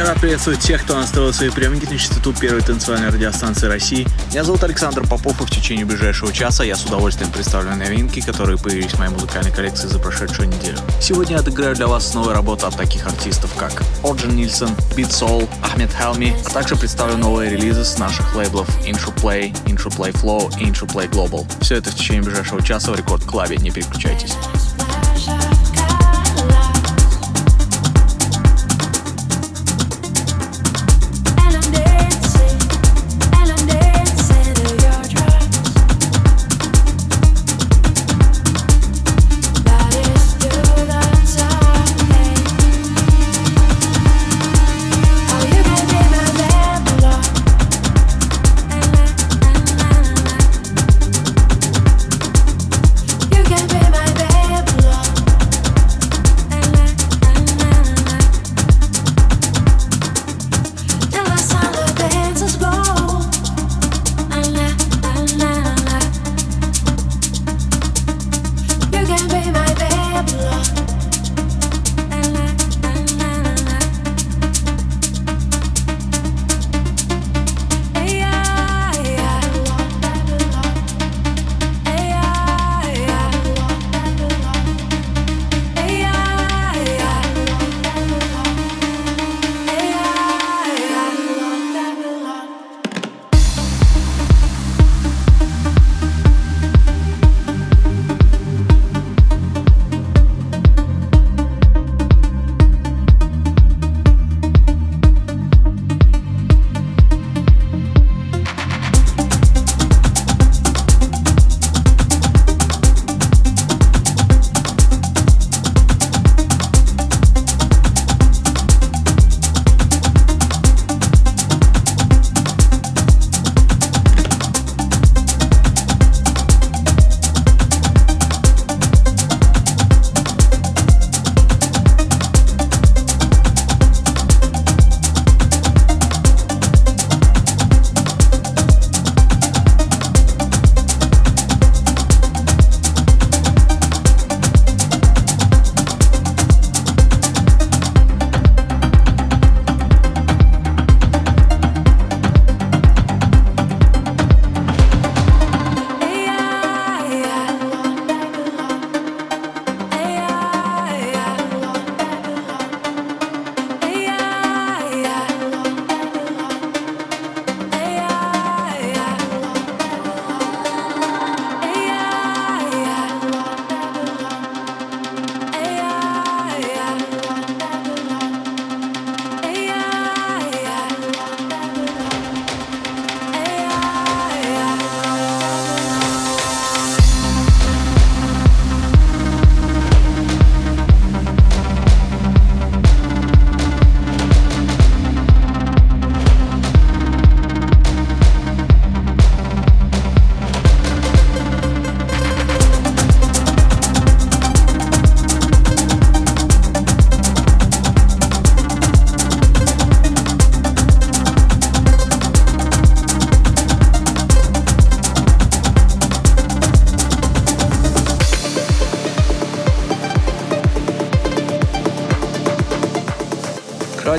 Я рад приветствовать всех, кто настроил свои приемники на частоту первой танцевальной радиостанции России. Меня зовут Александр Попов, и в течение ближайшего часа я с удовольствием представлю новинки, которые появились в моей музыкальной коллекции за прошедшую неделю. Сегодня я отыграю для вас новые работы от таких артистов, как Орджин Нильсон, Beat Soul, Ахмед Хелми, а также представлю новые релизы с наших лейблов Intro Play, Intro Play Flow и Intro Play Global. Все это в течение ближайшего часа в Рекорд Клабе, не переключайтесь.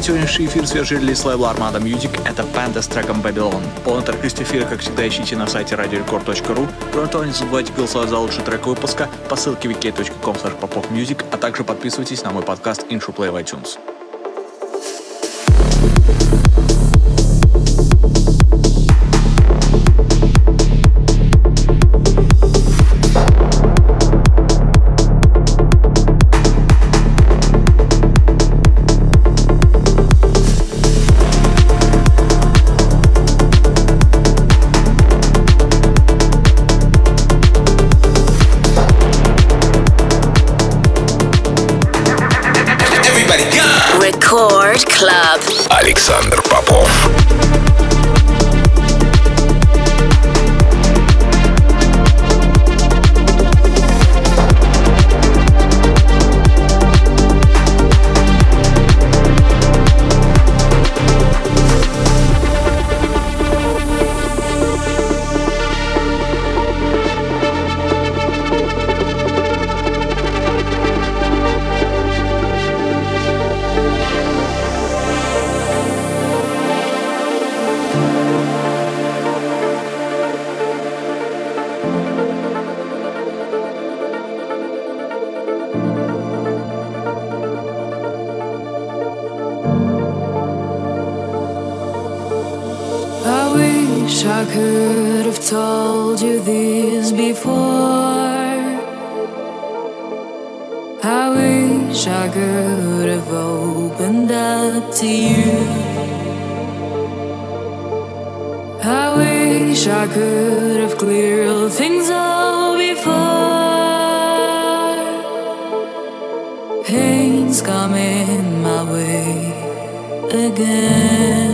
Открывать сегодняшний эфир свежий релиз лейбла Armada Music — это Panda с треком Babylon. Полный трек из эфира, как всегда, ищите на сайте radiorecord.ru. Кроме того, не забывайте голосовать за лучший трек выпуска по ссылке wiki.com а также подписывайтесь на мой подкаст Intro Play в iTunes. Александр I wish I could have opened up to you. I wish I could have cleared things up before. Pain's coming my way again.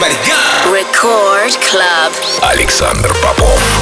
Everybody go! Record Club. Александр Попов.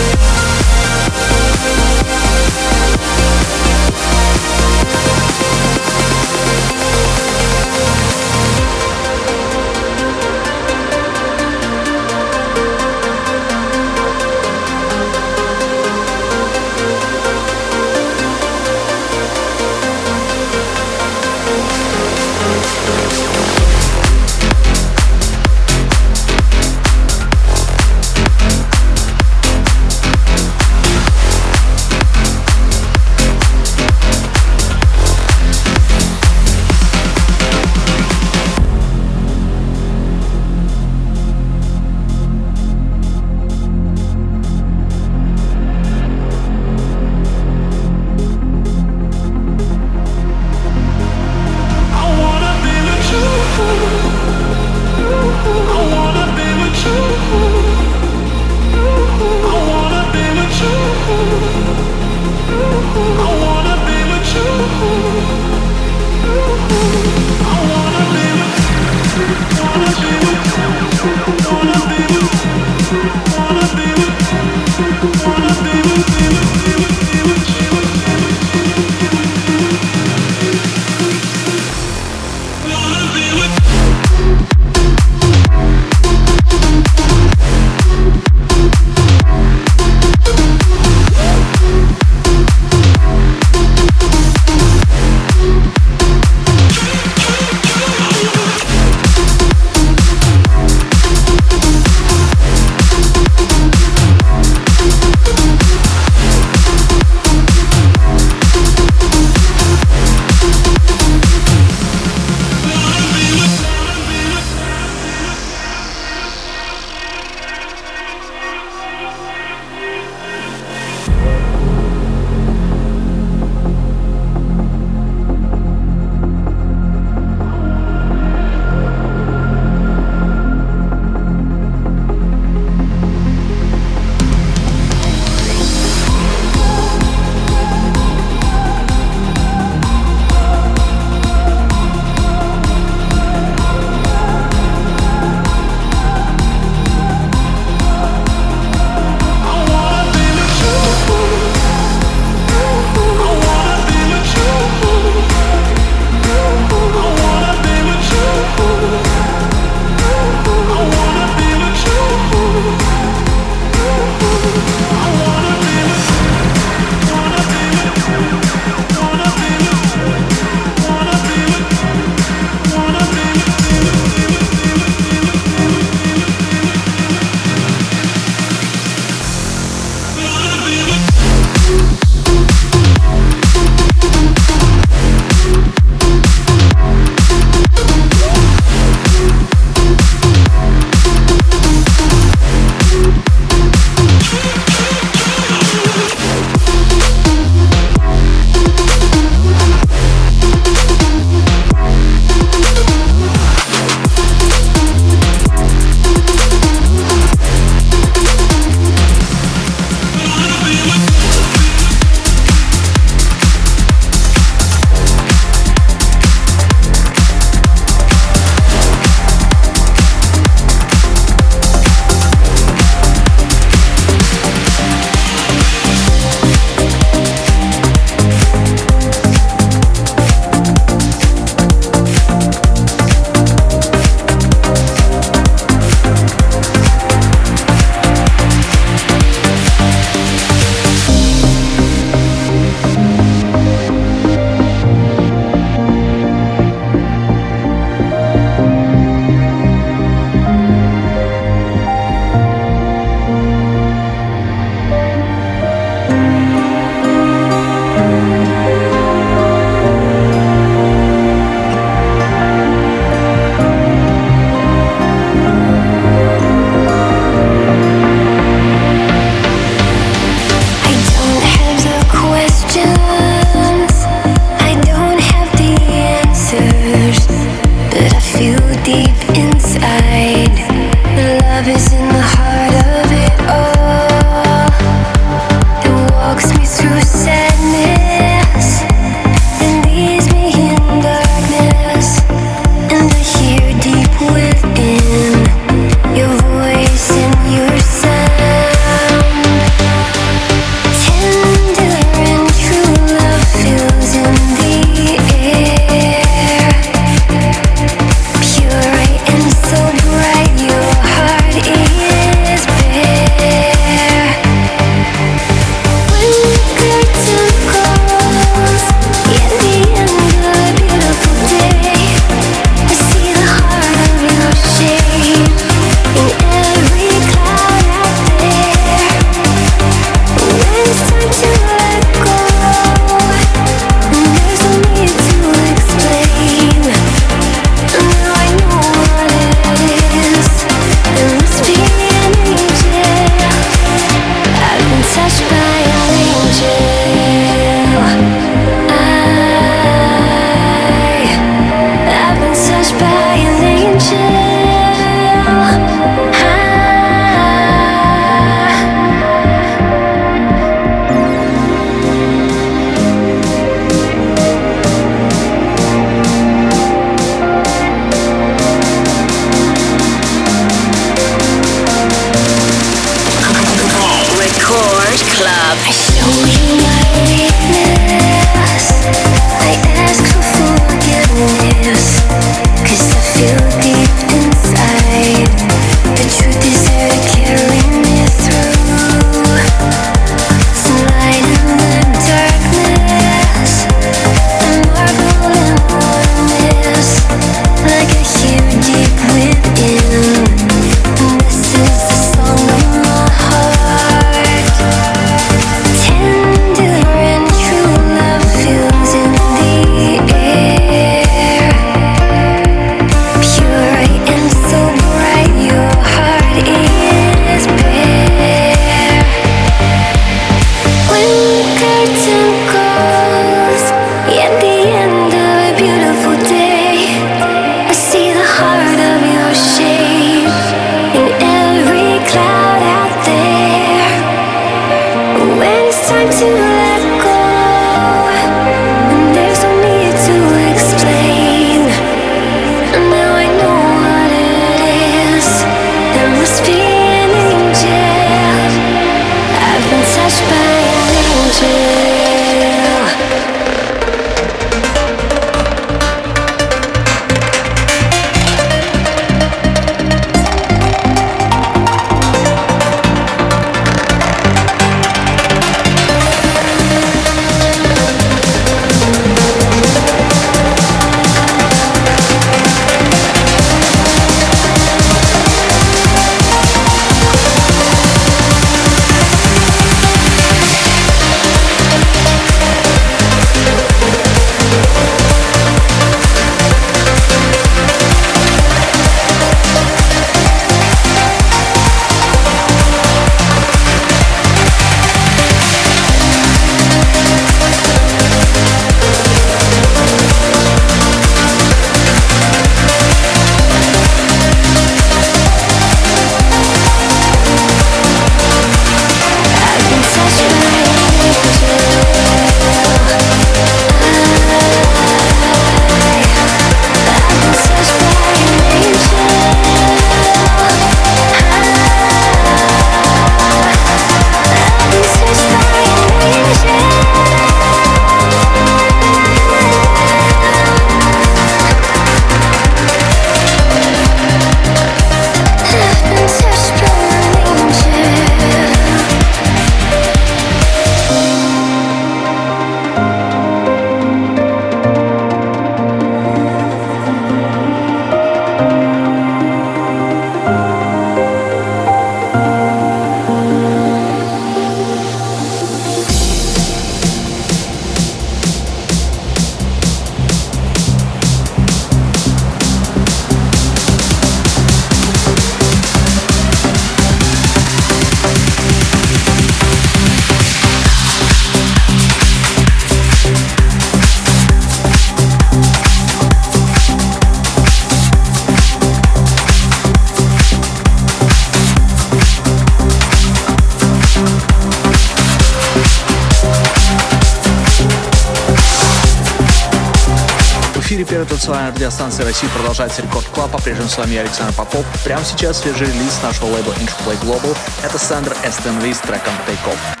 Радиостанции России продолжается Record Club. По-прежнему с вами Александр Попов. Прямо сейчас свежий релиз нашего лейбла Interplay Global. Это Сандер STMV с треком Take Off.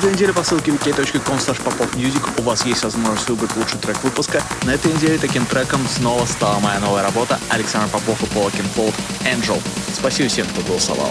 Каждую неделю по ссылке wiki.com popofmusic у вас есть возможность выбрать лучший трек выпуска. На этой неделе таким треком снова стала моя новая работа Александр Попов и Пола Кенфолд «Angel». Спасибо всем, кто голосовал.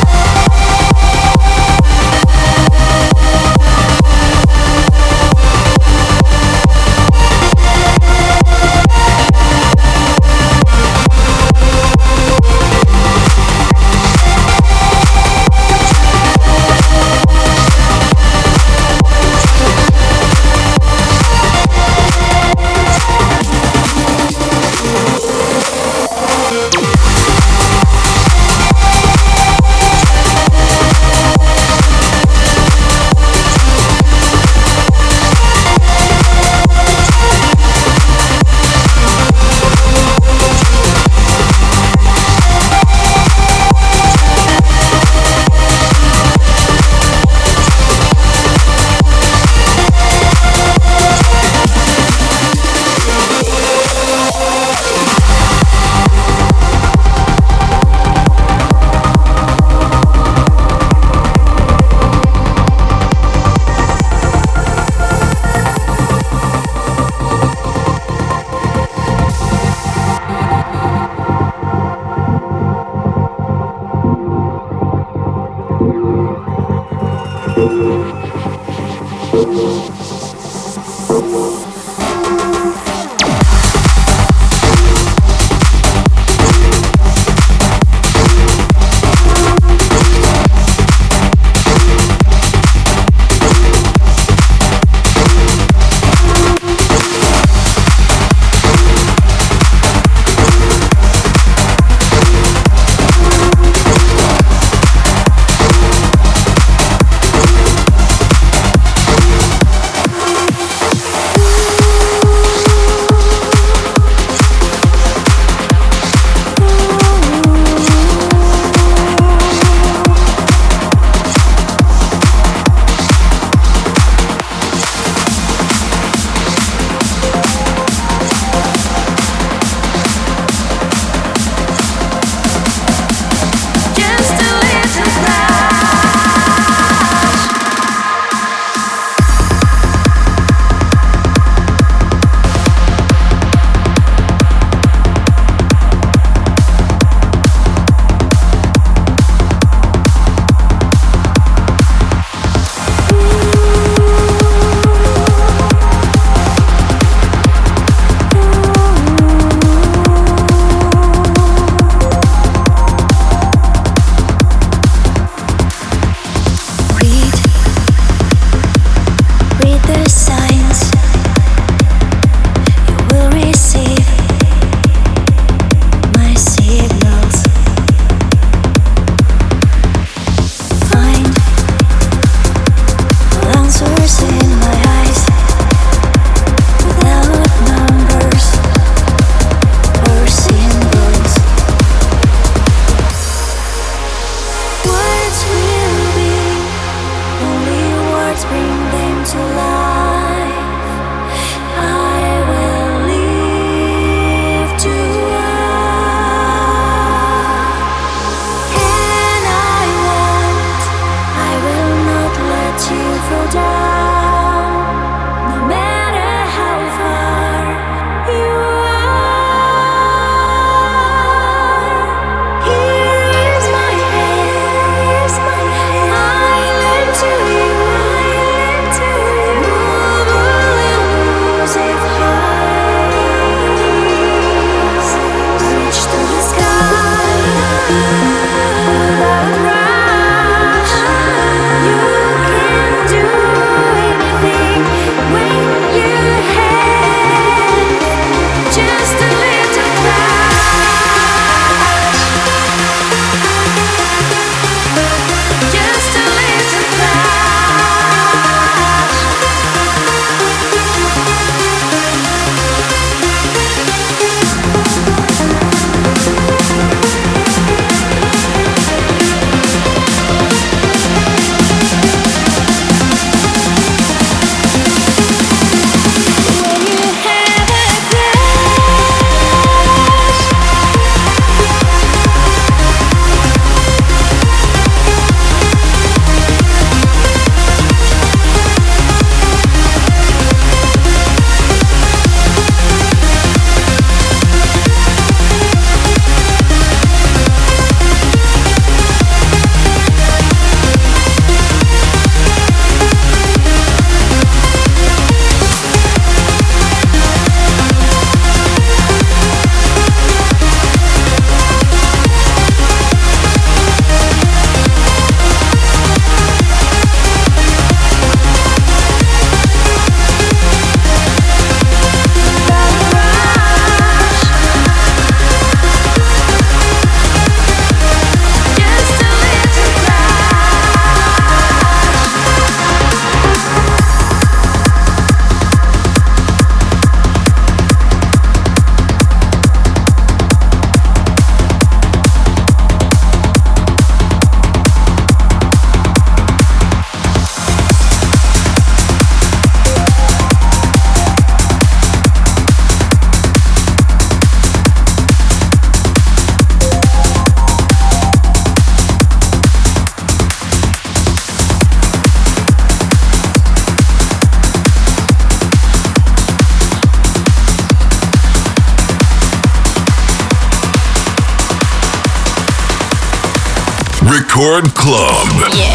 Record Club. Yeah.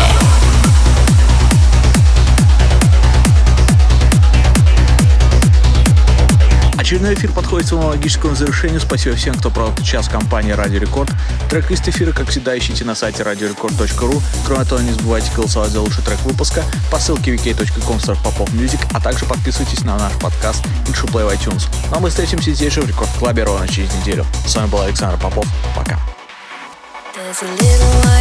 Очередной эфир подходит к своему логическому завершению. Спасибо всем, кто провел час компании Радио Рекорд. Трек-лист эфира, как всегда, ищите на сайте radiorecord.ru. Кроме того, не забывайте голосовать за лучший трек выпуска по ссылке vk.com music, а также подписывайтесь на наш подкаст Interplay в iTunes. Ну а мы встретимся здесь же в Record Club е ровно через неделю. С вами был Александр Попов. Пока. There's a little